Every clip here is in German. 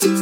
Hallo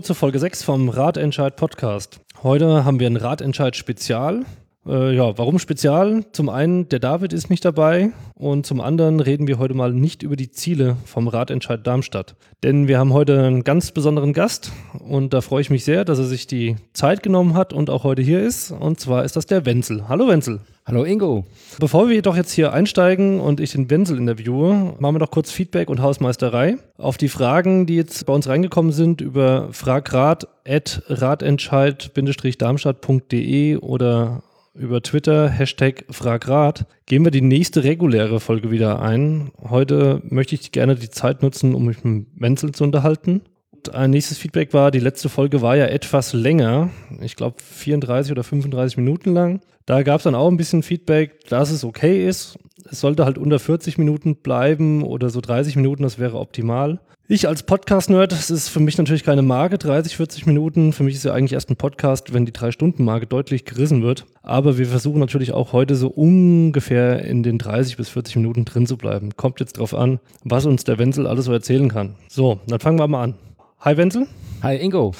zur Folge 6 vom Ratentscheid Podcast. Heute haben wir ein Ratentscheid Spezial. Äh, ja, warum Spezial? Zum einen, der David ist nicht dabei und zum anderen reden wir heute mal nicht über die Ziele vom Ratentscheid Darmstadt. Denn wir haben heute einen ganz besonderen Gast und da freue ich mich sehr, dass er sich die Zeit genommen hat und auch heute hier ist. Und zwar ist das der Wenzel. Hallo Wenzel. Hallo Ingo. Bevor wir jedoch jetzt hier einsteigen und ich den Wenzel interviewe, machen wir noch kurz Feedback und Hausmeisterei. Auf die Fragen, die jetzt bei uns reingekommen sind über fragrat.ratentscheid-darmstadt.de oder über Twitter, Hashtag Fragrat, gehen wir die nächste reguläre Folge wieder ein. Heute möchte ich gerne die Zeit nutzen, um mich mit Wenzel zu unterhalten. Ein nächstes Feedback war, die letzte Folge war ja etwas länger, ich glaube 34 oder 35 Minuten lang. Da gab es dann auch ein bisschen Feedback, dass es okay ist. Es sollte halt unter 40 Minuten bleiben oder so 30 Minuten, das wäre optimal. Ich als Podcast-Nerd, das ist für mich natürlich keine Marke, 30, 40 Minuten. Für mich ist ja eigentlich erst ein Podcast, wenn die 3-Stunden-Marke deutlich gerissen wird. Aber wir versuchen natürlich auch heute so ungefähr in den 30 bis 40 Minuten drin zu bleiben. Kommt jetzt drauf an, was uns der Wenzel alles so erzählen kann. So, dann fangen wir mal an. Hi Wenzel. Hi Ingo.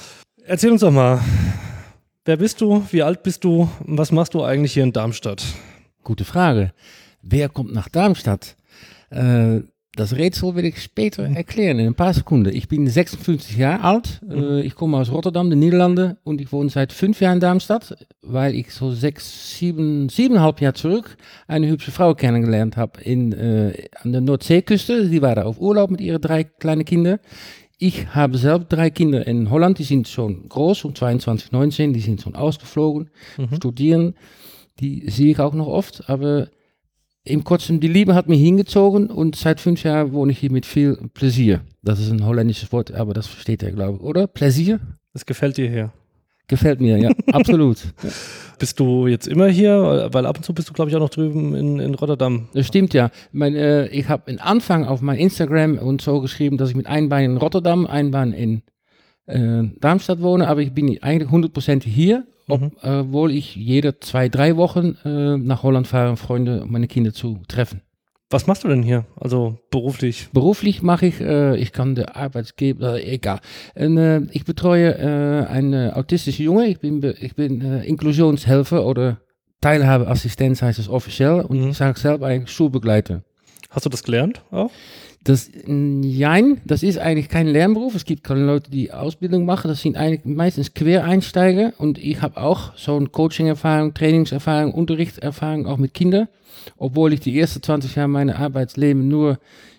Erzähl uns doch mal, wer bist du, wie alt bist du, was machst du eigentlich hier in Darmstadt? Gute Frage. Wer kommt nach Darmstadt? Äh, das Rätsel will ich später erklären in ein paar Sekunden. Ich bin 56 Jahre alt. Äh, ich komme aus Rotterdam, den Niederlanden, und ich wohne seit fünf Jahren in Darmstadt, weil ich so sechs, sieben, siebeneinhalb Jahre zurück eine hübsche Frau kennengelernt habe in, äh, an der Nordseeküste. Die war da auf Urlaub mit ihren drei kleinen Kindern. Ich habe selbst drei Kinder in Holland, die sind schon groß, um 22, 19, die sind schon ausgeflogen, Mhm. studieren. Die sehe ich auch noch oft, aber im Kurzem, die Liebe hat mich hingezogen und seit fünf Jahren wohne ich hier mit viel Pläsier. Das ist ein holländisches Wort, aber das versteht er, glaube ich, oder? Pläsier? Das gefällt dir hier. Gefällt mir, ja, absolut. Bist du jetzt immer hier? Weil ab und zu bist du, glaube ich, auch noch drüben in, in Rotterdam. Das stimmt ja. Mein, äh, ich habe in Anfang auf mein Instagram und so geschrieben, dass ich mit einem Bein in Rotterdam, ein Bein in äh, Darmstadt wohne, aber ich bin eigentlich 100% hier, ob, Mhm. obwohl ich jede zwei, drei Wochen äh, nach Holland fahre, um Freunde und meine Kinder zu treffen. Was machst du denn hier? Also beruflich? Beruflich mache ich, äh, ich kann der Arbeitsgeber, äh, egal. En, äh, ich betreue äh, einen autistischen Junge. Ich bin, ich bin äh, Inklusionshelfer oder Teilhabeassistenz heißt es offiziell. Und Mhm. ich sage selber eigentlich Schulbegleiter. Hast du das gelernt auch? Das, nein, das ist eigentlich kein Lernberuf. Es gibt keine Leute, die Ausbildung machen. Das sind eigentlich meistens Quereinsteiger. Und ich habe auch so eine Coaching-Erfahrung, Trainingserfahrung, Unterrichtserfahrung, auch mit Kindern. Obwohl ich die ersten 20 Jahre meines Arbeitsleben nur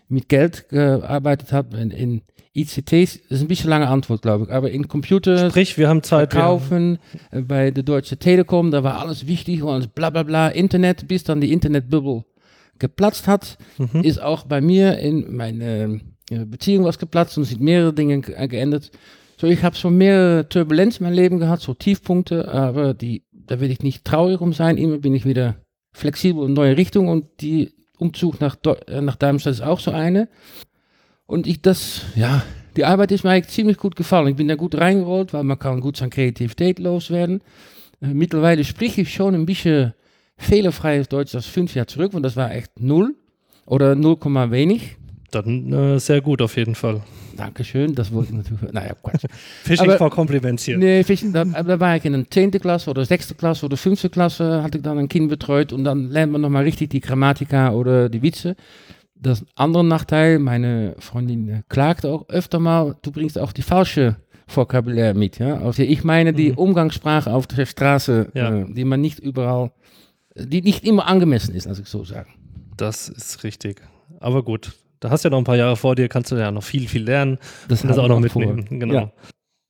mit Geld gearbeitet habe. In, in ICTs, das ist ein bisschen lange Antwort, glaube ich. Aber in Computer Sprich, wir haben Zeit. wir- verkaufen, äh, bei der Deutsche Telekom, da war alles wichtig und alles bla bla bla, Internet, bis dann die Internetbubble geplatzt hat, Mhm. ist auch bei mir in meine äh, Beziehung was geplatzt und es sind mehrere Dinge ge- äh, geändert. So, ich habe so mehrere Turbulenzen in meinem Leben gehabt, so Tiefpunkte, aber die, da will ich nicht traurig um sein, immer bin ich wieder flexibel in neue Richtung und die Umzug nach, äh, nach Darmstadt ist auch so eine. Und ich das, ja, die Arbeit ist mir eigentlich ziemlich gut gefallen. Ich bin da gut reingerollt, weil man kann gut seine Kreativität loswerden. Äh, mittlerweile spreche ich schon ein bisschen fehlerfreies Deutsch als fünf Jahre zurück, und das war echt null oder 0, wenig. Dann äh, sehr gut auf jeden Fall. Dankeschön, das wollte ich natürlich. Naja, Quatsch. Fishing Aber- for Compliments hier. Nee, Fischen, da, da war ich in der 10. Klasse oder 6. Klasse oder 5. Klasse, hatte ich dann ein Kind betreut und dann lernt man nochmal richtig die Grammatika oder die Witze. Das andere Nachteil, meine Freundin äh, klagt auch öfter mal, du bringst auch die falsche Vokabular mit. Ja? Also ich meine die Mhm. Umgangssprache auf der Straße, Ja. äh, die man nicht überall, die nicht immer angemessen ist, als ich so sagen. Das ist richtig. Aber gut, da hast du ja noch ein paar Jahre vor dir, kannst du ja noch viel, viel lernen Das, und das auch noch vor. mitnehmen. Genau. Ja.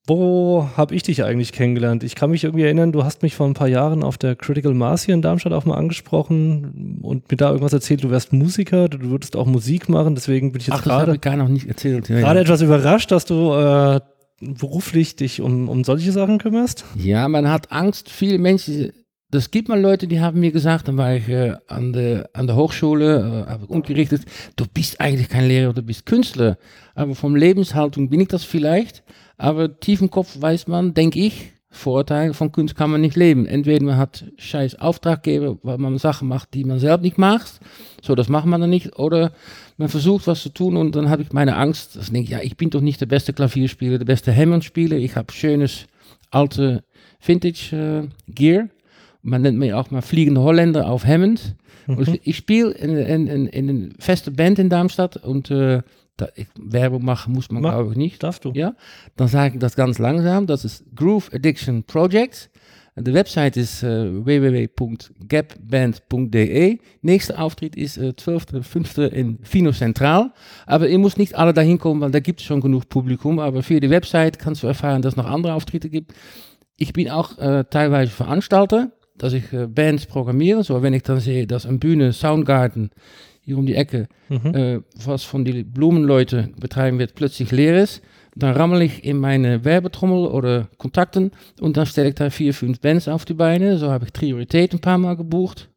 Wo habe ich dich eigentlich kennengelernt? Ich kann mich irgendwie erinnern, du hast mich vor ein paar Jahren auf der Critical Mass hier in Darmstadt auch mal angesprochen und mir da irgendwas erzählt, du wärst Musiker, du würdest auch Musik machen, deswegen bin ich jetzt gerade ich gar noch nicht erzählt. Ja, gerade ja. etwas überrascht, dass du äh, beruflich dich um, um solche Sachen kümmerst. ja, man hat Angst, viele Menschen das gibt mal Leute, die haben mir gesagt, dann war ich äh, an, der, an der Hochschule, äh, habe ich unterrichtet, du bist eigentlich kein Lehrer, du bist Künstler. Aber vom Lebenshaltung bin ich das vielleicht. Aber tief im Kopf weiß man, denke ich, Vorteil von Kunst kann man nicht leben. Entweder man hat scheiß Auftraggeber, weil man Sachen macht, die man selbst nicht macht. So, das macht man dann nicht. Oder man versucht was zu tun und dann habe ich meine Angst. Das denke ich, ja, ich bin doch nicht der beste Klavierspieler, der beste Hammond-Spieler. Ich habe schönes, alte Vintage-Gear. Man nennt mich auch mal fliegende Holländer auf Hammond. Mhm. Ich, ich spiele in, in, in, in eine feste Band in Darmstadt und uh, da, ich, Werbung machen muss man, glaube ich, nicht. Darfst du. Ja, dann sage ich das ganz langsam. Das ist Groove Addiction Project. De Website ist uh, www.gapband.de. Nächster Auftritt ist uh, 12.05. in Fino Centraal. Aber ihr muss nicht alle dahin kommen, weil da gibt es schon genug Publikum. Aber für die Website kannst du erfahren, dass es noch andere Auftritte gibt. Ich bin auch uh, teilweise Veranstalter, dass ich Bands programmiere. So, wenn ich dann sehe, dass eine Bühne Soundgarden hier um die Ecke, mhm. äh, was von den Blumenleuten betreiben wird, plötzlich leer ist, dann rammel ich in meine Werbetrommel oder Kontakten und dann stelle ich da vier, fünf Bands auf die Beine. So habe ich Priorität ein paar Mal gebucht.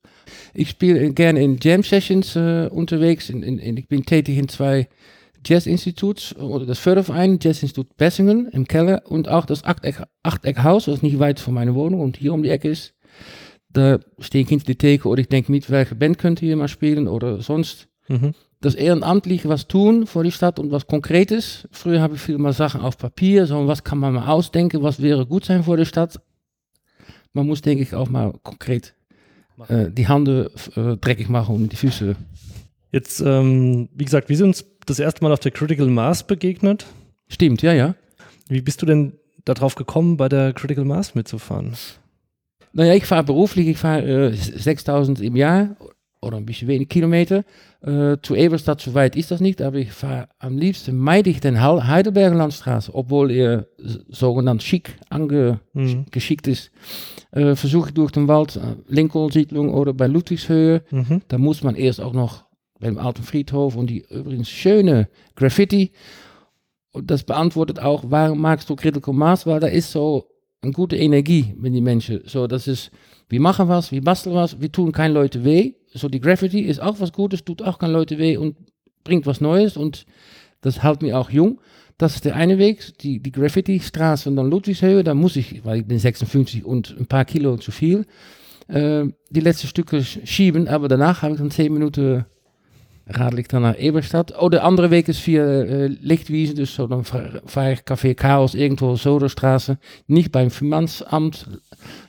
Ich spiele gerne in Jam Sessions äh, unterwegs. In, in, in, ich bin tätig in zwei Jazz-Instituts oder das Förderverein Jazz-Institut Bessingen im Keller und auch das Achteckhaus, das nicht weit von meiner Wohnung und hier um die Ecke ist. Da stehe ich hinter die Theke oder ich denke mit, welche Band könnte hier mal spielen oder sonst. Mhm. Das ehrenamtlich was tun für die Stadt und was Konkretes. Früher habe ich viel mal Sachen auf Papier, so was kann man mal ausdenken, was wäre gut sein für die Stadt. Man muss, denke ich, auch mal konkret äh, die Hände äh, dreckig machen und die Füße. Jetzt, ähm, wie gesagt, wir sind uns das erste Mal auf der Critical Mass begegnet. Stimmt, ja, ja. Wie bist du denn darauf gekommen, bei der Critical Mass mitzufahren? Naja, ich fahre beruflich, ich fahre äh, 6000 im Jahr oder ein bisschen wenig Kilometer. Äh, zu Eberstadt, so weit ist das nicht, aber ich fahre am liebsten, meide ich den Heidelberger Landstraße, obwohl er sogenannt schick angeschickt mhm. ist. Äh, versuche ich durch den Wald, Lincoln-Siedlung oder bei Ludwigshöhe. Mhm. Da muss man erst auch noch beim alten Friedhof und die übrigens schöne Graffiti. Und das beantwortet auch, warum magst du Critical Mass? Weil da ist so eine gute Energie mit den Menschen. So, das ist, wir machen was, wir basteln was, wir tun keinen Leute weh. So, die Graffiti ist auch was Gutes, tut auch keinen Leute weh und bringt was Neues und das hält mich auch jung. Das ist der eine Weg, die, die Graffiti-Straße und dann Ludwigshöhe, da muss ich, weil ich bin 56 und ein paar Kilo zu viel, äh, die letzten Stücke schieben, aber danach habe ich dann 10 Minuten ik dan naar Eberstadt. Oh, de andere week is via uh, Lichtwiesen, dus zo dan vaar ik Café Chaos irgendwo Soderstraße, nicht beim Finanzamt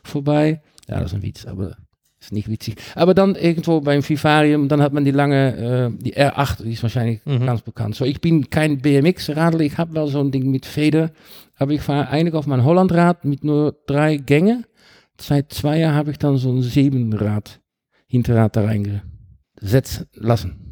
vorbei. Ja, das ist ein Witz, aber ist nicht witzig. Aber dann irgendwo beim Vivarium, dann hat man die lange, äh, die R8, die ist wahrscheinlich mhm. ganz bekannt. So, ich bin kein BMX-Radler, ich habe wel zo'n Ding mit Feder, aber ich fahre eigentlich auf mein Hollandrad mit nur drei Gänge. Seit zwei Jahren habe ich dann so ein Siebenrad, Hinterrad da reingesetzt lassen.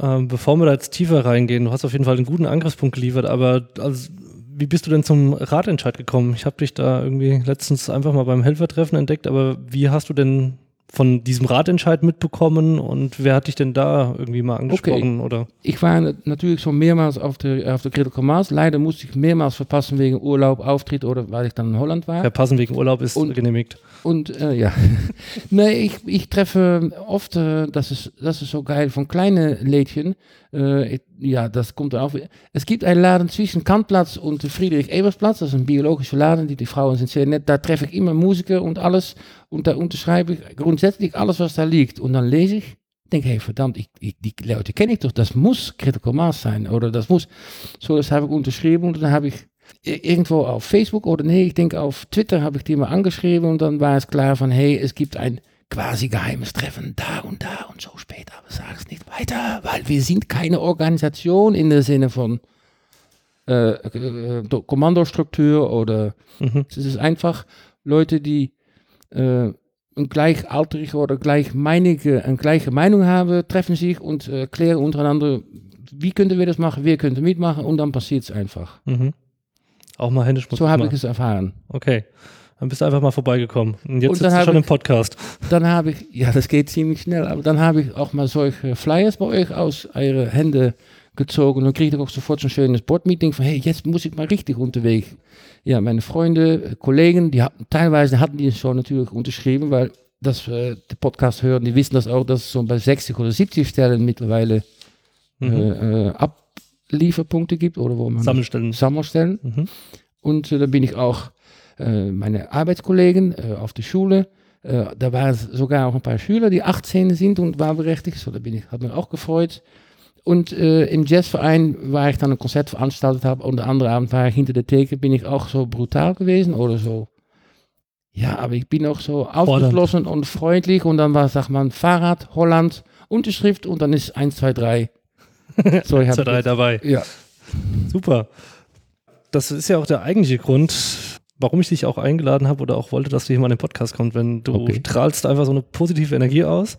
Ähm, bevor wir da jetzt tiefer reingehen, du hast auf jeden Fall einen guten Angriffspunkt geliefert, aber also, wie bist du denn zum Ratentscheid gekommen? Ich habe dich da irgendwie letztens einfach mal beim Helfertreffen entdeckt, aber wie hast du denn von diesem Ratentscheid mitbekommen und wer hat dich denn da irgendwie mal angesprochen? Okay. Oder? Ich war natürlich schon mehrmals auf der, auf der Critical Mass. Leider musste ich mehrmals verpassen wegen Urlaub, Auftritt oder weil ich dann in Holland war. Verpassen wegen Urlaub ist und, genehmigt. Und äh, ja, nee, ich, ich treffe oft, äh, das, ist, das ist so geil, von kleinen Lädchen. Äh, ja, das kommt auch. Es gibt einen Laden zwischen Kantplatz und Friedrich-Ebersplatz. Das ist ein biologischer Laden. Die, die Frauen sind sehr nett. Da treffe ich immer Musiker und alles. Und da unterschreibe ich grundsätzlich alles, was da liegt. Und dann lese ich denke, hey, verdammt, ich, die Leute kenne ich doch, das muss Critical Mass sein oder das muss. So, das habe ich unterschrieben und dann habe ich irgendwo auf Facebook oder nee, ich denke auf Twitter habe ich die mal angeschrieben und dann war es klar von, hey, es gibt ein quasi geheimes Treffen da und da und so später, weiter, weil wir sind keine Organisation in der Sinne von äh, äh, Kommandostruktur oder mhm. es ist einfach Leute, die äh, ein gleichaltrige oder gleichmeinige, eine gleiche Meinung haben, treffen sich und äh, klären untereinander, wie könnten wir das machen, wer könnte mitmachen und dann passiert es einfach. Mhm. Auch mal händisch So habe ich es erfahren. Okay. Dann bist du einfach mal vorbeigekommen. Und jetzt und du schon ich, im Podcast. Dann habe ich, ja, das geht ziemlich schnell, aber dann habe ich auch mal solche Flyers bei euch aus eure Hände gezogen. Dann krieg ich auch sofort so ein schönes Boardmeeting von, hey, jetzt muss ich mal richtig unterwegs. Ja, meine Freunde, Kollegen, die hatten, teilweise hatten die schon natürlich unterschrieben, weil das äh, die Podcast hören, die wissen das auch, dass es so bei 60 oder 70 Stellen mittlerweile Mhm. äh, äh, Ablieferpunkte gibt oder wo man Sammelstellen. Sammelstellen. Mhm. Und äh, da bin ich auch äh, meine Arbeitskollegen äh, auf der Schule. Äh, da waren sogar auch ein paar Schüler, die 18 sind und wahlberechtigt. So, da bin ich, hat mich auch gefreut. Und äh, im Jazzverein, waar ich dann ein Konzert veranstaltet habe, und der andere Abend war ich hinter der Theke, bin ich auch so brutal gewesen oder so. Ja, aber ich bin auch so aufgeschlossen und freundlich. Und dann war, sag mal, Fahrrad, Holland, Unterschrift und dann ist 1, 2, 3. So, ich Zwei, drei hab, dabei. ja. Super. Das ist ja auch der eigentliche Grund, warum ich dich auch eingeladen habe oder auch wollte, dass du hier mal in den Podcast kommst, wenn du Okay. strahlst einfach so eine positive Energie aus.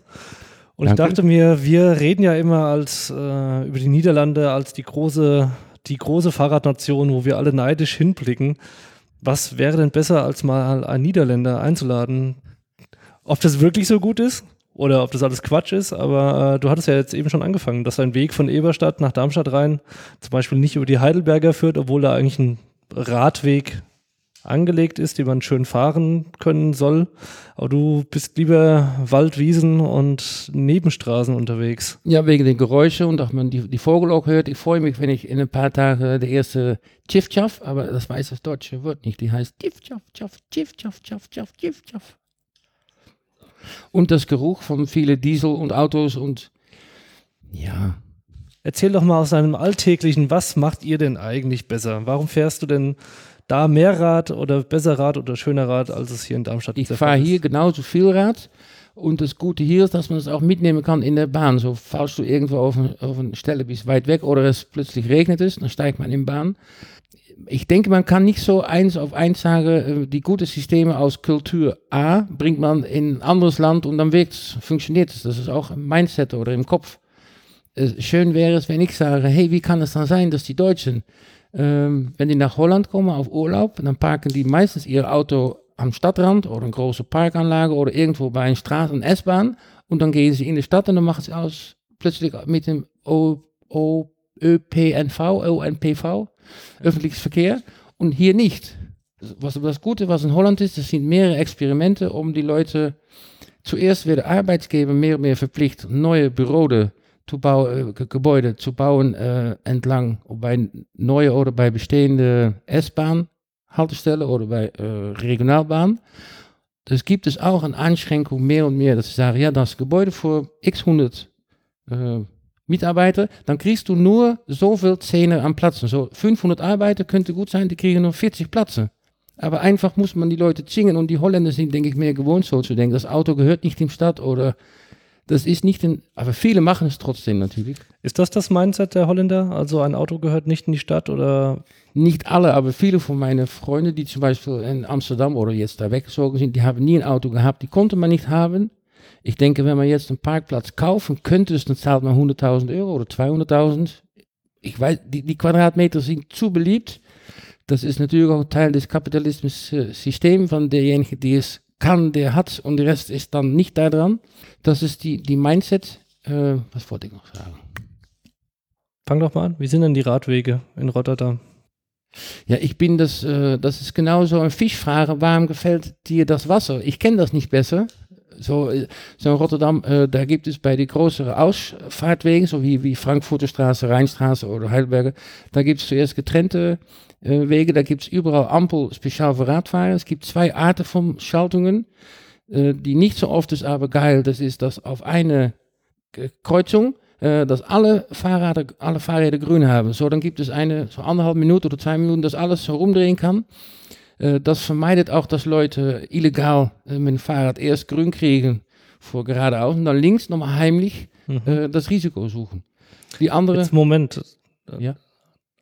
Und ich Danke. dachte mir, wir reden ja immer als äh, über die Niederlande als die große, die große Fahrradnation, wo wir alle neidisch hinblicken. Was wäre denn besser, als mal einen Niederländer einzuladen? Ob das wirklich so gut ist oder ob das alles Quatsch ist, aber äh, du hattest ja jetzt eben schon angefangen, dass dein Weg von Eberstadt nach Darmstadt rein zum Beispiel nicht über die Heidelberger führt, obwohl da eigentlich ein Radweg angelegt ist, den man schön fahren können soll. Aber du bist lieber Wald, Wiesen und Nebenstraßen unterwegs. Ja, wegen den Geräuschen und dass man die, die Vogel auch hört. Ich freue mich, wenn ich in ein paar Tagen der erste Tschif-Tschaf, aber das weiß das deutsche Wort nicht. Die heißt Tschif-Tschaf, Tschaf, Tschif-Tschaf, Tschaf, Tschaf, Tschif-Tschaf. Und das Geruch von vielen Diesel und Autos und ja, Erzähl doch mal aus deinem Alltäglichen, was macht ihr denn eigentlich besser? Warum fährst du denn da mehr Rad oder besser Rad oder schöner Rad, als es hier in Darmstadt ich der Fall fahre ist? hier genauso viel Rad. Und das Gute hier ist, dass man es auch mitnehmen kann in der Bahn. So, falls du irgendwo auf, ein, auf eine Stelle bist, weit weg oder es plötzlich regnet ist, dann steigt man in die Bahn. Ich denke, man kann nicht so eins auf eins sagen, äh, die guten Systeme aus Kultur A bringt man in ein anderes Land und dann wirkt funktioniert es. Das ist auch im Mindset oder im Kopf. Äh, Schön wäre es, wenn ich sage, hey, wie kann es dann sein, dass die Deutschen, ähm, wenn die nach Holland kommen auf Urlaub, dann parken die meistens ihr Auto am Stadtrand oder eine große Parkanlage oder irgendwo bei einer Straße, eine S-Bahn und dann gehen sie in die Stadt und dann machen sie aus plötzlich mit dem O, o, ÖPNV, ONPV, öffentliches Verkehr und hier nicht. Was das Gute, was in Holland ist, das sind mehrere Experimente, um die Leute zuerst werden Arbeitsgeber mehr und mehr verpflicht, neue Büros zu bauen, Ge- Gebäude zu bauen entlang bei neue oder bei bestehende S-Bahn Haltestellen oder bei äh, Regionalbahn. Das gibt es auch eine Einschränkung mehr und mehr, dass sie sagen, ja, das Gebäude für x 100 äh, Mitarbeiter, dann kriegst du nur zoveel Zähne an Plätzen. So 500 Arbeiter könnte gut sein, die kriegen nur 40 Plätze. Aber einfach muss man die Leute zwingen und die Holländer sind, denke ich, mehr gewohnt so zu denken. Das Auto gehört nicht in Stadt oder das ist nicht in, aber viele machen es trotzdem natürlich. Ist das das Mindset der Holländer? Also ein Auto gehört nicht in die Stadt oder Nicht alle, aber viele von meinen Freunden, die zum Beispiel in Amsterdam oder jetzt da weggezogen sind, die haben nie ein Auto gehabt, die konnte man nicht haben. Ich denke, wenn man jetzt einen Parkplatz kaufen könnte, dann zahlt man 100.000 Euro oder 200.000. Ich weiß, die, die Quadratmeter sind zu beliebt. Das ist natürlich auch Teil des Kapitalismus-Systems, von derjenige, die es kann, der hat und der Rest ist dann nicht da dran. Das ist die, die Mindset. Äh, was wollte ich noch sagen? fang doch mal an. Wie sind denn die Radwege in Rotterdam? Ja, ich bin das, äh, das ist genau so ein Fischfrage, warum gefällt dir das Wasser? Ich kenne das nicht besser. So, so in Rotterdam, äh, da gibt es bei den größeren Ausfahrtwegen, so wie, wie Frankfurter Straße, Rheinstraße oder Heidelberger, da gibt es zuerst getrennte äh, Wege, da gibt es überall Ampel spezial für Radfahrer. Es gibt zwei Arten von Schaltungen, äh, die nicht so oft ist, aber geil, das ist, dass auf eine Kreuzung dass alle Fahrräder, alle Fahrräder grün haben. So, dann gibt es eine, so anderthalb Minute oder zwei Minuten, dass alles so rumdrehen kann. Äh, das vermeidet auch, dass Leute illegal äh, mit dem Fahrrad erst grün kriegen vor geradeaus und dann links nochmal heimlich Mhm. äh, das Risiko suchen. Die andere, Jetzt Moment. Ja.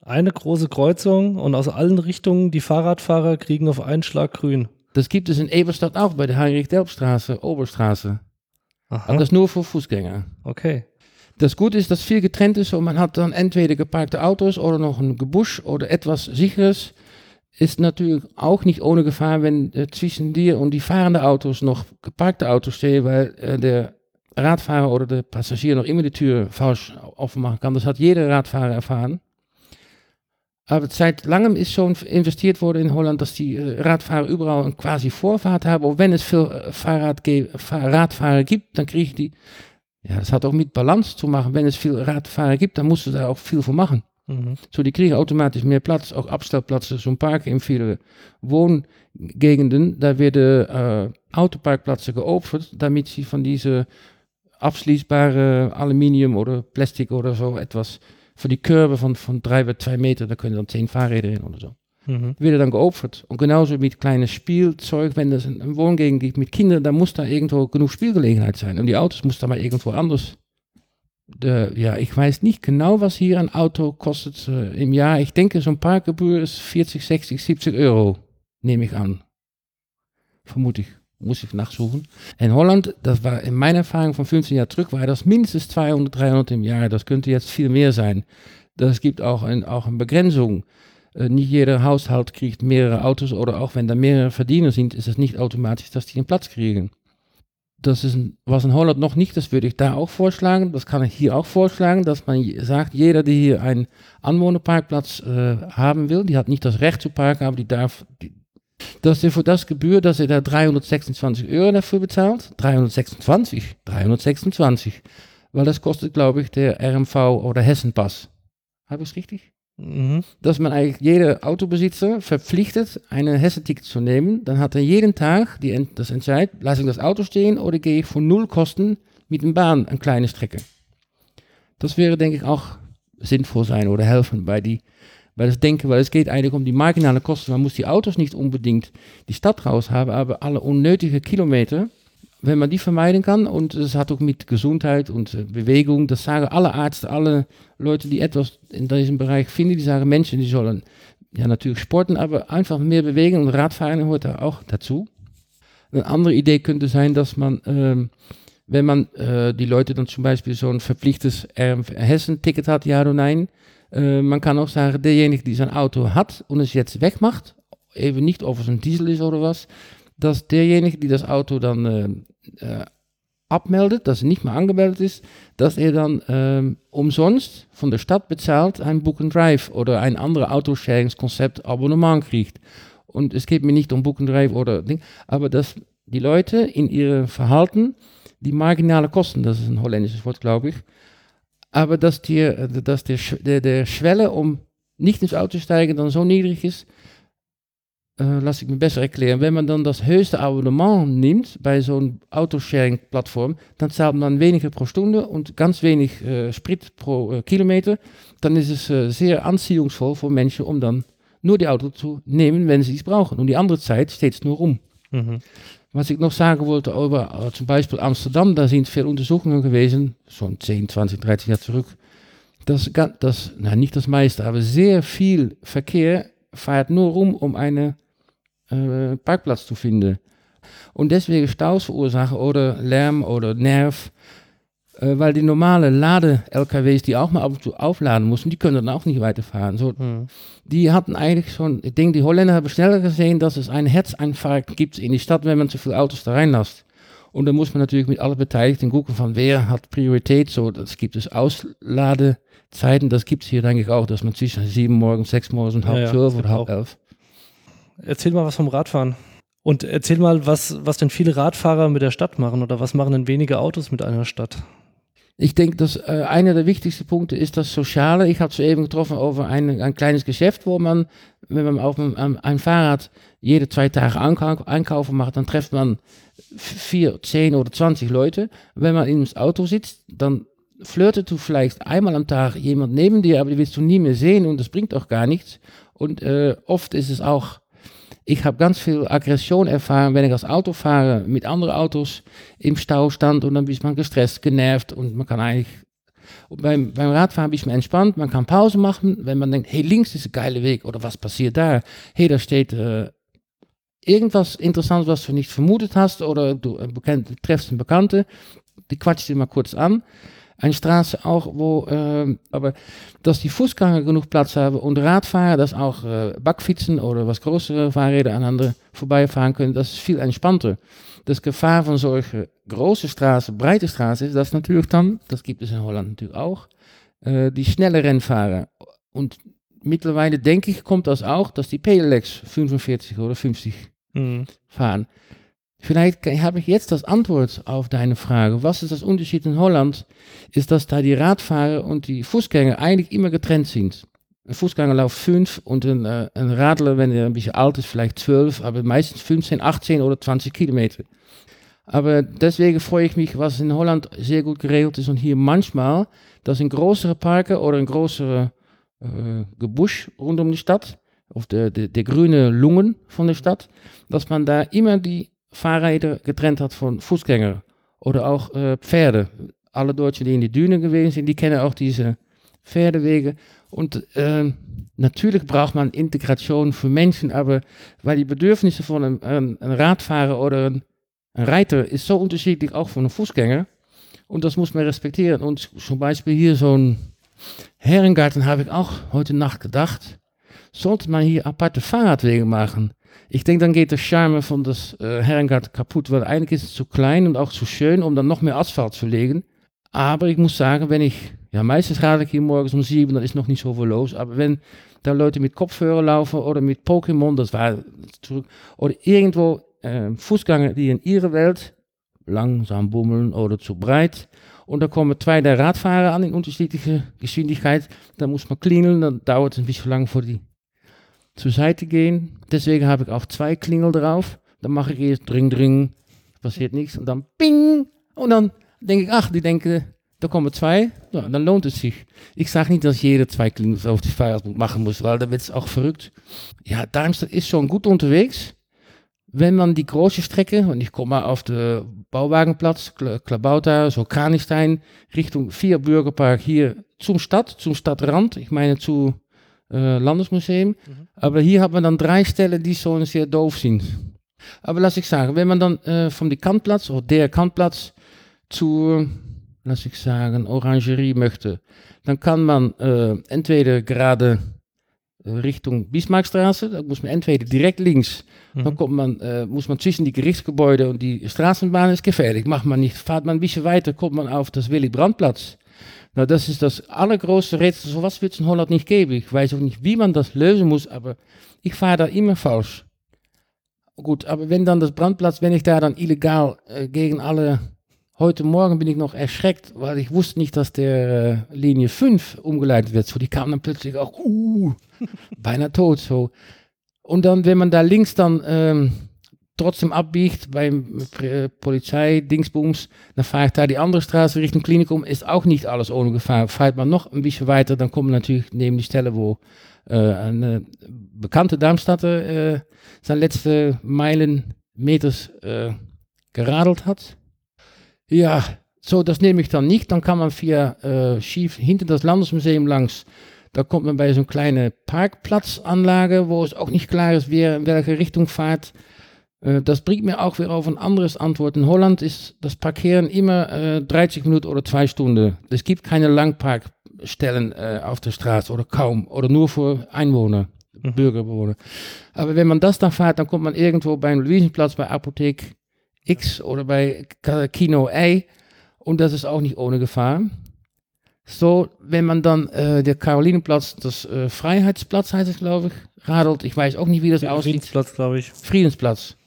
Eine große Kreuzung und aus allen Richtungen die Fahrradfahrer kriegen auf einen Schlag grün. das gibt es in Eberstadt auch bei der Heinrich-Delpstraße, Oberstraße. Aha. Aber das nur für Fußgänger. okay. Das Gute ist, dass viel getrennt ist und man hat dann entweder geparkte Autos oder noch ein Gebusch oder etwas sicheres. Ist natürlich auch nicht ohne Gefahr, wenn äh, zwischen dir und die fahrenden Autos noch geparkte Autos stehen, weil äh, der Radfahrer oder der Passagier noch immer die Tür falsch aufmachen kann. Das hat jeder Radfahrer erfahren. Aber seit langem ist schon investiert worden in Holland, dass die äh, Radfahrer überall eine quasi Vorfahrt haben. Und wenn es viel Fahrrad Radfahrer gibt, dann kriegen die, ja, das hat auch mit Balance zu machen. Wenn es viel Radfahrer gibt, dann musst du da auch viel für machen. Mhm. So, die kriegen automatisch mehr Platz, auch Abstellplätze zum Parken in viele Wohngegenden. Da werden äh, Autoparkplätze geopfert, damit sie von diese abschließbare Aluminium oder Plastik oder so etwas für die Körbe von, von drei bis zwei Meter, da können dann zehn Fahrräder hin oder so. Mhm. Werden dann geopfert. Und genauso mit kleines Spielzeug, wenn es eine Wohngegend gibt mit Kindern, dann muss da irgendwo genug Spielgelegenheit sein. Und die Autos muss da mal irgendwo anders. De, ja, ich weiß nicht genau, was hier ein Auto kostet äh, im Jahr. Ich denke, so ein Parkgebühr ist 40, 60, 70 Euro, nehme ich an. Vermute ich muss ich nachsuchen. In Holland, das war in meiner Erfahrung von 15 Jahren zurück, war das mindestens 200, 300 im Jahr. Das könnte jetzt viel mehr sein. Das gibt auch, ein, auch eine Begrenzung. Äh, nicht jeder Haushalt kriegt mehrere Autos oder auch wenn da mehrere Verdiener sind, ist es nicht automatisch, dass die einen Platz kriegen. Das ist was in Holland noch nicht, das würde ich da auch vorschlagen. Das kann ich hier auch vorschlagen, dass man sagt, jeder, der hier einen Anwohnerparkplatz äh, haben will, die hat nicht das Recht zu parken, aber die darf, die, dass er für das Gebühr, dass er da 326 Euro dafür bezahlt. 326, 326. Weil das kostet, glaube ich, der RMV oder Hessenpass. Habe ich es richtig? Mhm. Dass man eigentlich jeder Autobesitzer verpflichtet, einen Hessenticket zu nehmen. Dann hat er jeden Tag die, das Entscheid, lasse ich das Auto stehen oder gehe ich für null Kosten mit dem Bahn eine kleine Strecke. Das wäre, denke ich, auch sinnvoll sein oder helfen bei die weil das denken, weil es geht eigentlich um die marginale Kosten. Man muss die Autos nicht unbedingt die Stadt raus haben, aber alle unnötige Kilometer, wenn man die vermeiden kann, und es hat auch mit Gesundheit und äh, Bewegung, das sagen alle Ärzte, alle Leute, die etwas in diesem Bereich finden, die sagen, Menschen, die sollen ja natürlich sporten, aber einfach mehr bewegen und Radfahren gehört da auch dazu. Eine andere Idee könnte sein, dass man, ähm, wenn man äh, die Leute dann zum Beispiel so ein verpflichtes Hessen-Ticket hat, ja oder nein, äh, man kann auch sagen, derjenige, die sein Auto hat und es jetzt wegmacht, eben nicht, ob es ein Diesel ist oder was, dass derjenige, die das Auto dann äh, äh, abmeldet, dass er nicht mehr angemeldet ist, dass er dann ähm, umsonst von der Stadt bezahlt ein Book and Drive oder ein anderes Autosharing-Konzept Abonnement kriegt. Und es geht mir nicht um Book and Drive oder Ding, aber dass die Leute in ihrem Verhalten die marginale Kosten, das ist ein holländisches Wort, glaube ich, aber dass, die, äh, dass der, der, der Schwelle, um nicht ins Auto zu steigen, dann so niedrig ist, äh, lass ich mir besser erklären. Wenn man dann das höchste Abonnement nimmt bei so einer Autosharing-Plattform, dann zahlt man weniger pro Stunde und ganz wenig äh, Sprit pro äh, Kilometer. Dann ist es sehr anziehungsvoll für Menschen, um dann nur die Auto zu nehmen, wenn sie es brauchen. Und die andere Zeit steht nur rum. Mhm. Was ich noch sagen wollte über zum Beispiel Amsterdam, da sind viele Untersuchungen gewesen, schon 10, 20, 30 Jahre zurück. Das, das, na, nicht das meiste, aber sehr viel Verkehr fährt nur rum, um einen äh, Parkplatz zu finden. Und deswegen Staus verursachen oder Lärm oder Nerv äh, weil die normale Lade-LKWs, die auch mal ab und zu aufladen mussten, die können dann auch nicht weiterfahren. So, mhm. Die hatten eigentlich schon, ich denke, die Holländer haben schneller gesehen, dass es einen Herzinfarkt gibt in die Stadt, wenn man zu viele Autos da reinlässt. Und dann muss man natürlich mit allen Beteiligten gucken, von wer hat Priorität. So, das gibt es Ausladezeiten, das gibt es hier denke ich auch, dass man zwischen sieben morgens, sechs morgens und halb ja, zwölf oder halb elf. Erzähl mal was vom Radfahren. Und erzähl mal, was, was denn viele Radfahrer mit der Stadt machen oder was machen denn wenige Autos mit einer Stadt? Ich denke, dass äh, einer der wichtigsten Punkte ist das Soziale. Ich habe soeben getroffen over ein, ein kleines Geschäft, wo man, wenn man auf ein, ein Fahrrad jede zwei Tage einkaufen macht, dann trifft man vier, zehn oder zwanzig Leute. Wenn man in das Auto sitzt, dann flirtet du vielleicht einmal am Tag jemand neben dir, aber die willst du nie mehr sehen und das bringt auch gar nichts. Und äh, oft ist es auch ich habe ganz viel Aggression erfahren, wenn ich als Autofahrer mit anderen Autos im Stau stand und dann ist man gestresst, genervt und man kann eigentlich beim, beim Radfahren ich mir entspannt, man kann Pause machen, wenn man denkt, hey, links ist ein geiler Weg oder was passiert da? Hey, da steht äh, irgendwas Interessantes, was du nicht vermutet hast oder du, äh, treffst einen Bekannte, die quatscht dir mal kurz an. Eine Straße auch, wo, äh, aber dass die Fußgänger genug Platz haben und Radfahrer, dass auch äh, Backfietsen oder was größere Fahrräder aneinander vorbeifahren können, das ist viel entspannter. Das Gefahr von solchen großen Straßen, breite Straßen ist, dass natürlich dann, das gibt es in Holland natürlich auch, äh, die schnelle Rennfahrer. Und mittlerweile denke ich, kommt das auch, dass die Pedelecs 45 oder 50 mhm. fahren. Vielleicht habe ich jetzt das Antwort auf deine Frage. Was ist das Unterschied in Holland? Ist, dass da die Radfahrer und die Fußgänger eigentlich immer getrennt sind. Ein Fußgänger läuft fünf und ein, äh, ein Radler, wenn er ein bisschen alt ist, vielleicht zwölf, aber meistens 15, 18 oder 20 Kilometer. Aber deswegen freue ich mich, was in Holland sehr gut geregelt ist und hier manchmal, dass in größere Parken oder in größere äh, Gebusch rund um die Stadt, auf der, der, der grüne Lungen von der Stadt, dass man da immer die Fahrräder getrennt hat von Fußgängern oder auch äh, Pferde. Alle Deutschen, die in die Dünen gewesen sind, die kennen auch diese Pferdewege. Und äh, natürlich braucht man Integration für Menschen, aber weil die Bedürfnisse von einem, einem, Radfahrer oder einem, ein Reiter ist so unterschiedlich auch von einem Fußgänger. Und das muss man respektieren. Und zum Beispiel hier so ein Herrengarten habe ich auch heute Nacht gedacht. Sollte man hier aparte Fahrradwege machen? Ich denke, dann geht der Charme von das äh, Herrengarten kaputt, weil eigentlich ist es zu klein und auch zu schön, um dann noch mehr Asphalt zu legen. Aber ich muss sagen, wenn ich, ja, meistens radel ich hier morgens um sieben, dann ist noch nicht so viel los. Aber wenn da Leute mit Kopfhörer laufen oder mit Pokémon, das war zurück, oder irgendwo äh, Fußgänger, die in ihrer Welt langsam bummeln oder zu breit. Und da kommen zwei der Radfahrer an in unterschiedlicher Geschwindigkeit. Dann muss man klingeln, dann dauert es ein bisschen lang, vor die zur Seite gehen. Deswegen habe ich auch zwei Klingel drauf. Dann mache ich erst Dring, Dring, passiert nichts. Und dann Ping. Und dann denke ich, ach, die denken, da kommen zwei. Ja, dann lohnt es sich. Ich sage nicht, dass jeder zwei Klingels auf die Fahrrad machen muss, weil dann wird es auch verrückt. Ja, Darmstadt ist schon gut unterwegs. Wenn man die große Strecke, und ich komme mal auf den Bauwagenplatz, Klabauta, so Kranichstein, Richtung Vier Bürgerpark hier zum Stadt, zum Stadtrand, ich meine zu Landesmuseum. Mhm. Aber hier hat man dann drei Stellen, die so sehr doof sind. Aber lass ich sagen, wenn man dann äh, von die Kantplatz oder der Kantplatz zu, lass ich sagen, Orangerie möchte, dann kann man äh, entweder gerade äh, Richtung Bismarckstraße, da muss man entweder direkt links, mhm. dann kommt man, äh, muss man zwischen die Gerichtsgebäude und die Straßenbahn ist gefährlich, macht man nicht, fahrt man ein bisschen weiter, kommt man auf das Willy Brandt-Platz. Nou, das ist das allergrößte Rätsel. So was wird es in Holland nicht geben. Ich weiß auch nicht, wie man das lösen muss, aber ich fahre da immer falsch. Gut, aber wenn dann das Brandplatz, wenn ich da dann illegal äh, gegen alle. Heute Morgen bin ich noch erschreckt, weil ich wusste nicht, dass der äh, Linie 5 umgeleitet wird. So, die kam dann plötzlich auch, uh, beinahe tot. So. Und dann, wenn man da links dann ähm, trotzdem abbiegt beim äh, Polizei, Dingsbums, dann fahre ich da die andere Straße Richtung Klinikum, ist auch nicht alles ohne Gefahr. Fahrt man noch ein bisschen weiter, dann kommt man natürlich neben die Stelle, wo äh, eine bekannte Darmstadter äh, seine letzte Meilen, Meters äh, geradelt hat. Ja, so, das nehme ich dann nicht. Dann kann man via äh, schief hinter das Landesmuseum langs. Da kommt man bei so einer kleinen Parkplatzanlage, wo es auch nicht klar ist, wer in welche Richtung fährt. Äh, das bringt mir auch wieder auf ein anderes Antwort. In Holland ist das Parkieren immer äh, 30 Minuten oder zwei Stunden. Es gibt keine Langparkstellen äh, auf der Straße oder kaum oder nur für Einwohner, mhm. Bürgerbewohner. Aber wenn man das dann fährt, dann kommt man irgendwo beim Luisenplatz, bei Apothek X oder bei Kino A und das ist auch nicht ohne Gefahr. So, wenn man dann äh, der Karolinenplatz, das äh, Freiheitsplatz heißt es, glaube ich, radelt, ich weiß auch nicht, wie das ja, aussieht. Friedensplatz, glaube ich. Friedensplatz.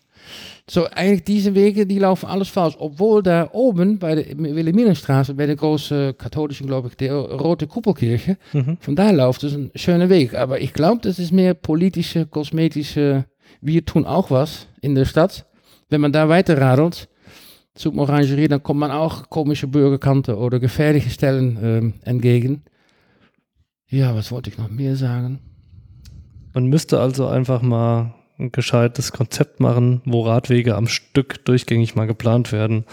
So, eigentlich diese Wege, die laufen alles falsch. Obwohl da oben bei der Wilhelminenstraße, bei der großen katholischen, glaube ich, der Rote Kuppelkirche, mhm. von da läuft es ein schöner Weg. Aber ich glaube, das ist mehr politische, kosmetische, wir tun auch was in der Stadt. Wenn man da weiter radelt, zum Orangerie, dann kommt man auch komische Bürgerkanten oder gefährliche Stellen ähm, entgegen. Ja, was wollte ich noch mehr sagen? Man müsste also einfach mal ein gescheites Konzept machen, wo Radwege am Stück durchgängig mal geplant werden.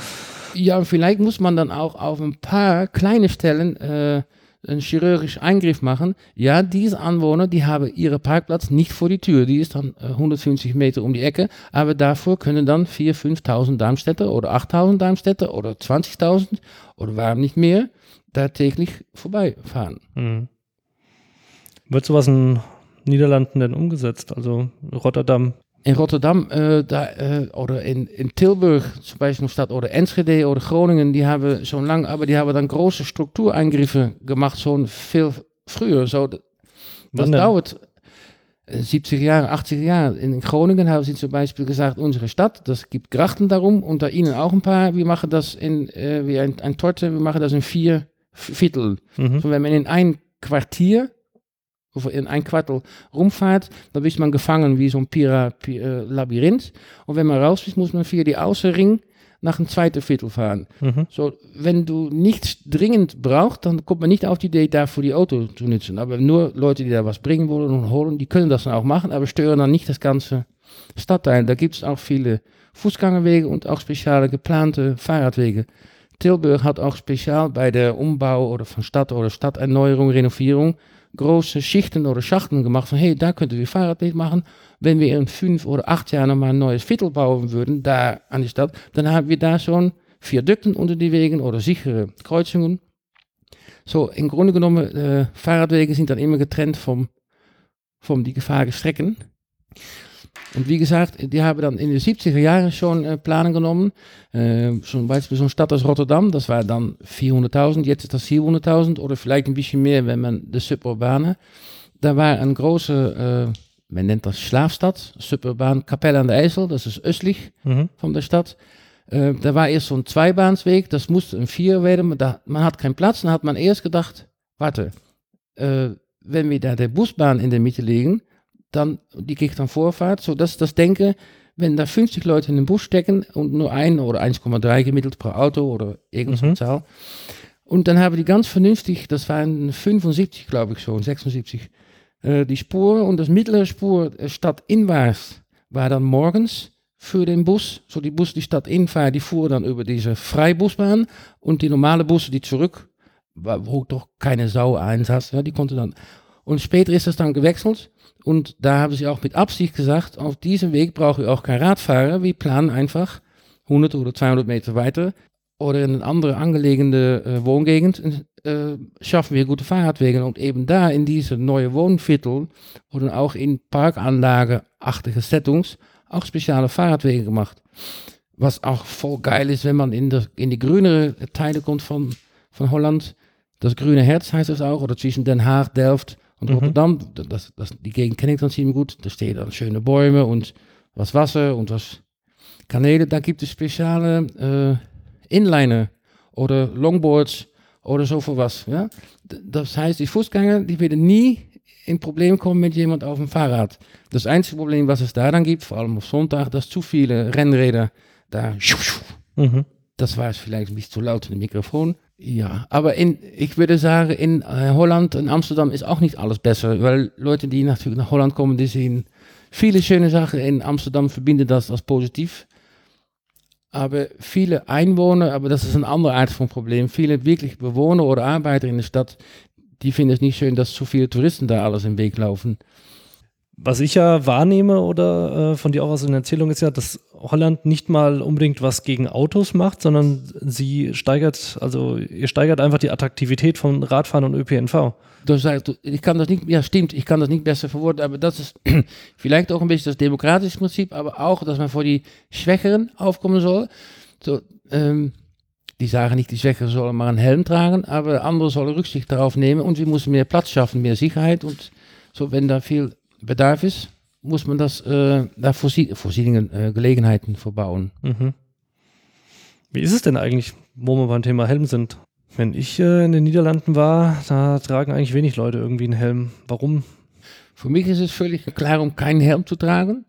Ja, vielleicht muss man dann auch auf ein paar kleine Stellen äh, einen chirurgischen Eingriff machen, ja, diese Anwohner, die haben ihren Parkplatz nicht vor die Tür, die ist dann 150 Meter um die Ecke, aber davor können dann 4.000, 5.000 Darmstädter oder 8.000 Darmstädter oder 20.000 oder warum nicht mehr, da täglich vorbeifahren. Mhm. Wird sowas in Niederlanden denn umgesetzt? Also Rotterdam in Rotterdam äh, da, äh, oder in, in Tilburg zum Beispiel Stadt oder Enschede oder Groningen, die haben schon lang, aber die haben dann große Struktureingriffe gemacht, schon viel früher. So, das Wann dauert 70 Jahre, 80 Jahre. In Groningen haben sie zum Beispiel gesagt, unsere Stadt, das gibt Grachten darum da ihnen auch ein paar, wir machen das in, äh, wie ein, ein Torte, wir machen das in vier Viertel. Mhm. So, wenn man in ein Quartier in ein Quartal rumfahrt, dann ist man gefangen wie so ein Pira, Pira, Labyrinth. Und wenn man raus ist, muss man via die Außenring nach einem zweiten Viertel fahren. Mhm. So, wenn du nichts dringend brauchst, dann kommt man nicht auf die Idee, dafür die Auto zu nutzen. Aber nur Leute, die da was bringen wollen und holen, die können das dann auch machen, aber stören dann nicht das ganze Stadtteil. Da gibt es auch viele Fußgängerwege und auch spezielle geplante Fahrradwege. Tilburg hat auch spezial bei der Umbau oder von Stadt oder Stadterneuerung, Renovierung große Schichten oder Schachten gemacht von, hey, da könnten wir Fahrradweg machen. Wenn wir in fünf oder acht Jahren nochmal ein neues Viertel bauen würden, da an die Stadt, dann haben wir da schon Viadukten unter die Wegen oder sichere Kreuzungen. So, im Grunde genommen, äh, Fahrradwege sind dann immer getrennt vom, vom die gefahrenen Strecken. Und wie gesagt, die haben dann in den 70er Jahren schon äh, Planen genommen. Äh, zum Beispiel so eine Stadt als Rotterdam, das war dann 400.000, jetzt ist das 400.000 oder vielleicht ein bisschen mehr, wenn man de Suburbane. Da war eine große, äh, man nennt das Schlafstad, Suburban Kapelle an der IJssel, das ist östlich mhm. von der Stadt. Äh, da war erst so ein Zweibahnsweg, das musste ein Vier werden, da, man hat keinen Platz, dann hat man erst gedacht, warte, wenn wir da der Busbahn in der Mitte legen, dann, die kriegt dann Vorfahrt, sodass das Denken, wenn da 50 Leute in den Bus stecken und nur ein oder 1,3 gemittelt pro Auto oder irgendeine mhm. Zahl. Und dann haben die ganz vernünftig, das waren 75, glaube ich schon, 76, äh, die Spur und das mittlere Spur äh, stadtinwaarts war dann morgens für den Bus. So die Bus, die stadtinfahren, die fuhren dann über diese Freibusbahn und die normale Busse, die zurück, wo doch keine Sau einsaß, ja, die konnte dann. Und später ist das dann gewechselt und da haben sie auch mit Absicht gesagt, auf diesem Weg brauchen wir auch kein Radfahrer. Wir planen einfach 100 oder 200 Meter weiter oder in eine andere angelegene äh, Wohngegend äh, schaffen wir gute Fahrradwege. Und eben da in diese neue Wohnviertel wurden auch in Parkanlage-achtige Settings auch spezielle Fahrradwege gemacht. Was auch voll geil ist, wenn man in, de, in die grünere Teile kommt von, von Holland. Das grüne Herz heißt es auch, oder zwischen Den Haag, Delft und mhm. Rotterdam, das, das, die Gegend kenne ich dann ziemlich gut. Da stehen dann schöne Bäume und was Wasser und was Kanäle. Da gibt es spezielle äh, Inliner oder Longboards oder so für was. Ja? Das heißt, die Fußgänger, die werden nie in Problem kommen mit jemand auf dem Fahrrad. Das einzige Problem, was es da dann gibt, vor allem auf Sonntag, dass zu viele Rennräder da. Mhm. Das war es vielleicht ein bisschen zu laut in dem Mikrofon. Ja, aber in, ich würde sagen, in äh, Holland und Amsterdam ist auch nicht alles besser, weil Leute, die natürlich nach Holland kommen, die sehen viele schöne Sachen. In Amsterdam verbinden das als positiv. Aber viele Einwohner, aber das ist ein anderer Art von Problem, viele wirklich Bewohner oder Arbeiter in der Stadt, die finden es nicht schön, dass zu viele Touristen da alles im Weg laufen. Was ich ja wahrnehme oder äh, von dir auch aus in der Erzählung ist ja, dass Holland nicht mal unbedingt was gegen Autos macht, sondern sie steigert, also ihr steigert einfach die Attraktivität von Radfahren und ÖPNV. Das heißt, ich kann das nicht, ja stimmt, ich kann das nicht besser verworten, aber das ist vielleicht auch ein bisschen das demokratische Prinzip, aber auch, dass man vor die Schwächeren aufkommen soll. So, ähm, die sagen nicht, die Schwächeren sollen mal einen Helm tragen, aber andere sollen Rücksicht darauf nehmen und wir müssen mehr Platz schaffen, mehr Sicherheit und so, wenn da viel Bedarf ist, muss man das äh, da Voorzieningen, äh, Gelegenheiten verbauen. Mhm. Wie ist es denn eigentlich, wo wir beim Thema Helm sind? Wenn ich äh, in den Niederlanden war, da tragen eigentlich wenig Leute irgendwie einen Helm. Warum? Für mich ist es völlig klar, um keinen Helm zu tragen.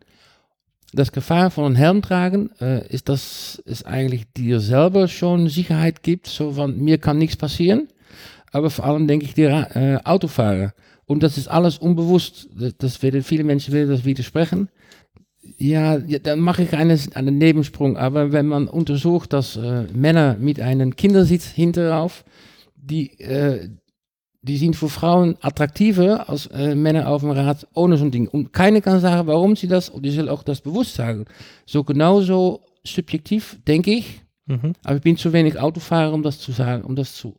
Das Gefahr von einem Helm tragen äh, ist, dass es eigentlich dir selber schon Sicherheit gibt, so von mir kann nichts passieren. Aber vor allem denke ich dir äh, Autofahrer. Und das ist alles unbewusst. Das, das werden viele Menschen werden das widersprechen. Ja, ja dann mache ich einen, einen Nebensprung. Aber wenn man untersucht, dass äh, Männer mit einem Kindersitz hinterauf, die, äh, die sind für Frauen attraktiver als äh, Männer auf dem Rad ohne so ein Ding. Und keiner kann sagen, warum sie das, und die sollen auch das bewusst sagen. So genauso subjektiv, denke ich. Mhm. Aber ich bin zu wenig Autofahrer, um das zu sagen, um das zu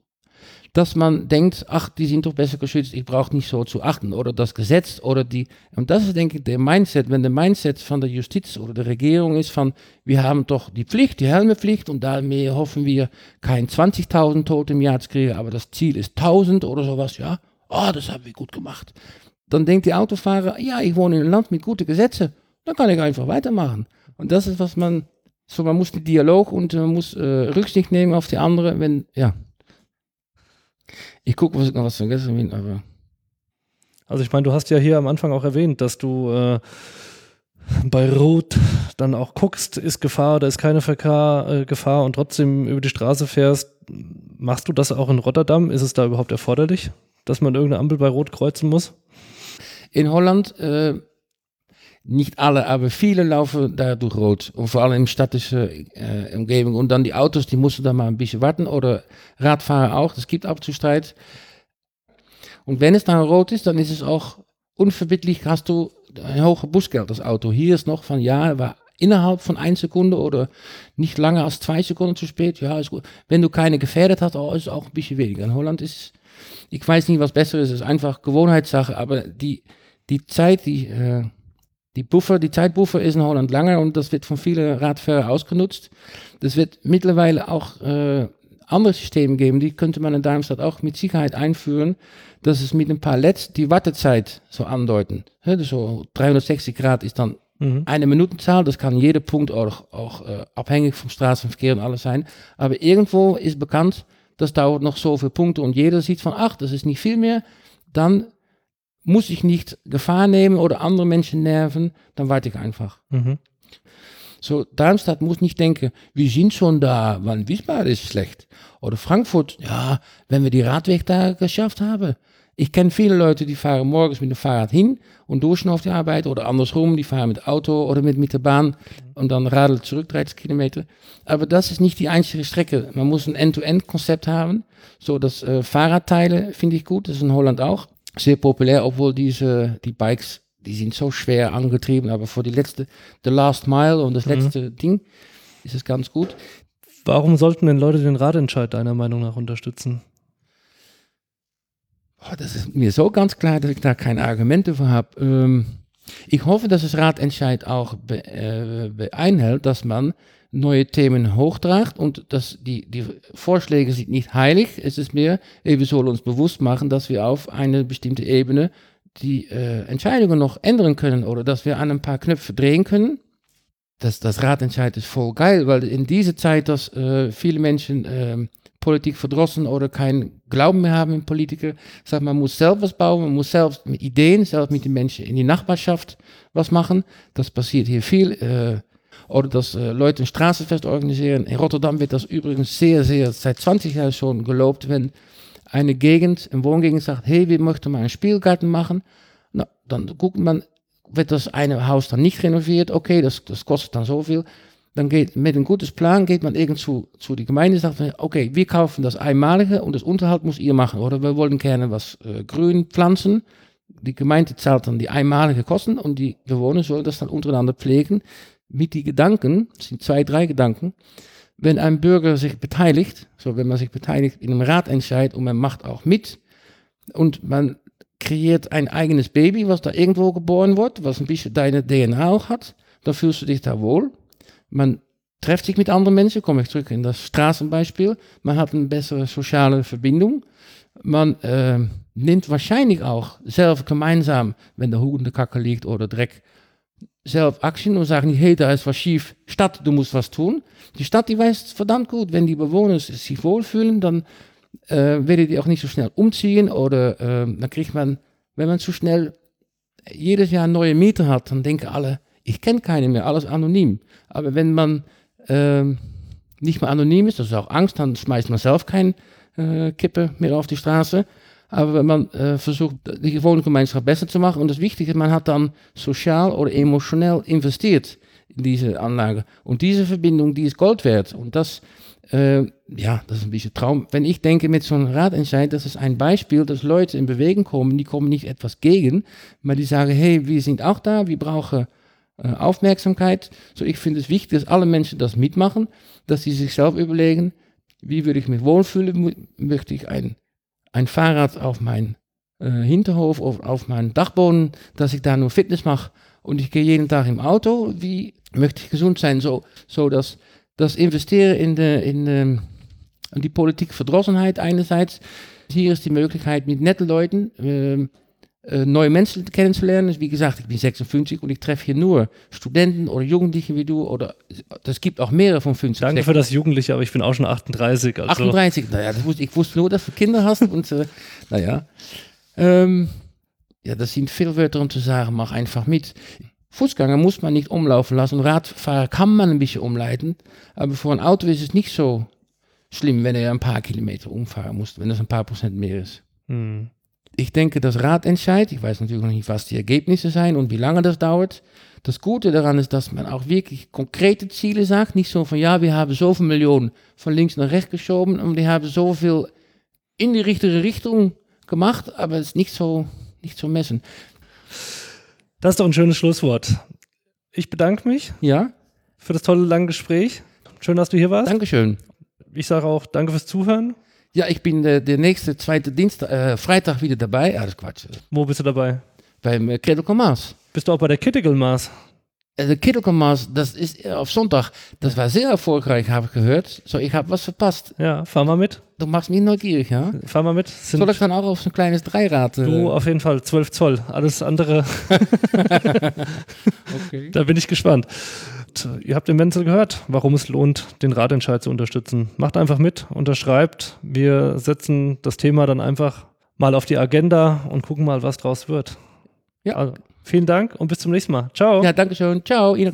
dass man denkt, ach, die sind doch besser geschützt, ich brauche nicht so zu achten. Oder das Gesetz oder die. Und das ist, denke ich, der Mindset. Wenn der Mindset von der Justiz oder der Regierung ist von, wir haben doch die Pflicht, die Helmepflicht und damit hoffen wir, kein 20.000 Tote im Jahr zu kriegen, aber das Ziel ist 1.000 oder sowas, ja. Oh, das haben wir gut gemacht. Dann denkt die Autofahrer, ja, ich wohne in einem Land mit guten Gesetzen, dann kann ich einfach weitermachen. Und das ist, was man, so man muss den Dialog und man muss äh, Rücksicht nehmen auf die anderen, wenn, ja. Ich gucke, was ich noch was vergessen habe, aber. Also ich meine, du hast ja hier am Anfang auch erwähnt, dass du äh, bei Rot dann auch guckst, ist Gefahr oder ist keine Verkehr, äh, Gefahr und trotzdem über die Straße fährst. Machst du das auch in Rotterdam? Ist es da überhaupt erforderlich, dass man irgendeine Ampel bei Rot kreuzen muss? In Holland äh, nicht alle, aber viele laufen da durch Rot. Und vor allem in städtischer äh, Umgebung. Und dann die Autos, die mussten da mal ein bisschen warten. Oder Radfahrer auch, das gibt ab zu Streit. Und wenn es dann rot ist, dann ist es auch unverbindlich, hast du ein hohes Busgeld, das Auto. Hier ist noch von, ja, war innerhalb von einer Sekunde oder nicht länger als zwei Sekunden zu spät, ja, ist gut. Wenn du keine gefährdet hast, oh, ist es auch ein bisschen weniger. In Holland ist, ich weiß nicht, was besser ist, es ist einfach Gewohnheitssache, aber die, die Zeit, die, äh, die Buffer, die Zeitbuffer ist in Holland langer und das wird von vielen Radfahrern ausgenutzt. Das wird mittlerweile auch äh, andere Systeme geben, die könnte man in Darmstadt auch mit Sicherheit einführen, dass es mit ein paar LEDs die Wartezeit so andeuten. Ja, so 360 Grad ist dann mhm. eine Minutenzahl, das kann jeder Punkt auch, auch äh, abhängig vom Straßenverkehr und alles sein. Aber irgendwo ist bekannt, das dauert noch so viele Punkte und jeder sieht von, ach, das ist nicht viel mehr, dann muss ich nicht Gefahr nehmen oder andere Menschen nerven, dann warte ich einfach. Mhm. So, Darmstadt muss nicht denken, wir sind schon da, weil Wiesbaden ist schlecht. Oder Frankfurt, ja, wenn wir die Radweg da geschafft haben. Ich kenne viele Leute, die fahren morgens mit dem Fahrrad hin und durch auf die Arbeit oder andersrum, die fahren mit Auto oder mit, mit der Bahn und dann radeln zurück 30 Kilometer. Aber das ist nicht die einzige Strecke. Man muss ein End-to-End-Konzept haben. So, das äh, Fahrradteile finde ich gut, das ist in Holland auch sehr populär, obwohl diese, die Bikes, die sind so schwer angetrieben, aber für die letzte, the last mile und das mhm. letzte Ding ist es ganz gut. Warum sollten denn Leute den Radentscheid deiner Meinung nach unterstützen? Oh, das ist mir so ganz klar, dass ich da keine Argumente für habe. Ähm, ich hoffe, dass das Ratentscheid auch be, äh, beeinhält, dass man neue Themen hochtragt und dass die, die Vorschläge sind nicht heilig. Es ist mehr, wir sollen uns bewusst machen, dass wir auf eine bestimmte Ebene die äh, Entscheidungen noch ändern können oder dass wir an ein paar Knöpfe drehen können. Das, das Ratentscheid ist voll geil, weil in dieser Zeit, dass äh, viele Menschen äh, Politik verdrossen oder keinen Glauben mehr haben in Politiker, sagt man muss selbst was bauen, man muss selbst mit Ideen, selbst mit den Menschen in die Nachbarschaft was machen. Das passiert hier viel. Oder dass äh, Leute ein Straßenfest organisieren. In Rotterdam wird das übrigens sehr, sehr seit 20 Jahren schon gelobt, wenn eine Gegend, eine Wohngegend sagt, hey, wir möchten mal einen Spielgarten machen. Na, dann guckt man, wird das eine Haus dann nicht renoviert, okay, das, das kostet dann so viel. Dann geht mit einem guten Plan geht man irgendwo zu die Gemeinde und sagt, okay, wir kaufen das einmalige und das Unterhalt muss ihr machen. Oder wir wollen gerne was äh, grün pflanzen. Die Gemeinde zahlt dann die einmalige Kosten und die Bewohner sollen das dann untereinander pflegen mit die Gedanken, es sind zwei, drei Gedanken, wenn ein Bürger sich beteiligt, so wenn man sich beteiligt in einem Ratentscheid und man macht auch mit und man kreiert ein eigenes Baby, was da irgendwo geboren wird, was ein bisschen deine DNA auch hat, dann fühlst du dich da wohl. Man trifft sich mit anderen Menschen, komme ich zurück in das Straßenbeispiel, man hat eine bessere soziale Verbindung, man äh, nimmt wahrscheinlich auch selber gemeinsam, wenn der Hund Kacke liegt oder Dreck, zelf Aktien und sagen, hey, da ist was schief, Stadt, du musst was tun. Die Stadt, die weiß verdammt gut, wenn die Bewohner sich wohlfühlen, dann äh, werden die auch nicht so schnell umziehen oder äh, dann kriegt man, wenn man zu schnell jedes Jahr neue Mieter hat, dann denken alle, ich kenne keine mehr, alles anonym. Aber wenn man äh, nicht mehr anonym ist, das ist auch Angst, dann schmeißt man selbst kein äh, Kippe mehr auf die Straße. Aber man äh, versucht, die Wohngemeinschaft besser zu machen und das Wichtige, man hat dann sozial oder emotionell investiert in diese Anlage. Und diese Verbindung, die ist Gold wert. Und das, äh, ja, das ist ein bisschen Traum. Wenn ich denke mit so einem Ratentscheid, das ist ein Beispiel, dass Leute in Bewegung kommen, die kommen nicht etwas gegen, aber die sagen, hey, wir sind auch da, wir brauchen äh, Aufmerksamkeit. So, ich finde es wichtig, dass alle Menschen das mitmachen, dass sie sich selbst überlegen, wie würde ich mich wohlfühlen, möchte ich ein, ein Fahrrad auf mein äh, Hinterhof oder auf meinen Dachboden, dass ich da nur Fitness mache. Und ich gehe jeden Tag im Auto, wie möchte ich gesund sein, so, so dass das Investieren in, de, in, de, in die Politikverdrossenheit einerseits, hier ist die Möglichkeit mit netten Leuten, äh, neue Menschen kennenzulernen. Wie gesagt, ich bin 56 und ich treffe hier nur Studenten oder Jugendliche wie du oder das gibt auch mehrere von 50. Danke für das Jugendliche, aber ich bin auch schon 38. Also. 38, naja, wusste, ich wusste nur, dass du Kinder hast und äh, naja. Ähm, ja, das sind viele Wörter, um zu sagen, mach einfach mit. Fußgänger muss man nicht umlaufen lassen. Radfahrer kann man ein bisschen umleiten, aber für ein Auto ist es nicht so schlimm, wenn er ein paar Kilometer umfahren muss, wenn das ein paar Prozent mehr ist. Hm ich denke, das Ratentscheid, ich weiß natürlich noch nicht, was die Ergebnisse sein und wie lange das dauert. Das Gute daran ist, dass man auch wirklich konkrete Ziele sagt. Nicht so von, ja, wir haben zoveel Millionen von links nach rechts geschoben und wir haben zoveel in die richtige Richtung gemacht, aber es ist nicht so, nicht so messen. Das ist doch ein schönes Schlusswort. Ich bedanke mich. Ja. Für das tolle lange Gespräch. Schön, dass du hier warst. Dankeschön. Ich sage auch danke fürs Zuhören. Ja, ich bin der, der nächste zweite Dienstag, äh, Freitag wieder dabei. Ja, das ist Quatsch. Wo bist du dabei? Beim äh, Critical Mass. Bist du auch bei der Critical Mass? Also Critical Mass, das ist äh, auf Sonntag. Das war sehr erfolgreich, habe ich gehört. So, ich habe was verpasst. Ja, fahr mal mit. Du machst mich neugierig, ja? Fahr mal mit. Sind Soll ich dann auch auf so ein kleines Dreirad? Äh du auf jeden Fall, 12 Zoll. Alles andere. okay. Da bin ich gespannt ihr habt den Menzel gehört, warum es lohnt, den Ratentscheid zu unterstützen. Macht einfach mit, unterschreibt. Wir setzen das Thema dann einfach mal auf die Agenda und gucken mal, was draus wird. Ja. Also, vielen Dank und bis zum nächsten Mal. Ciao. Ja, danke schön. Ciao. Ihnen.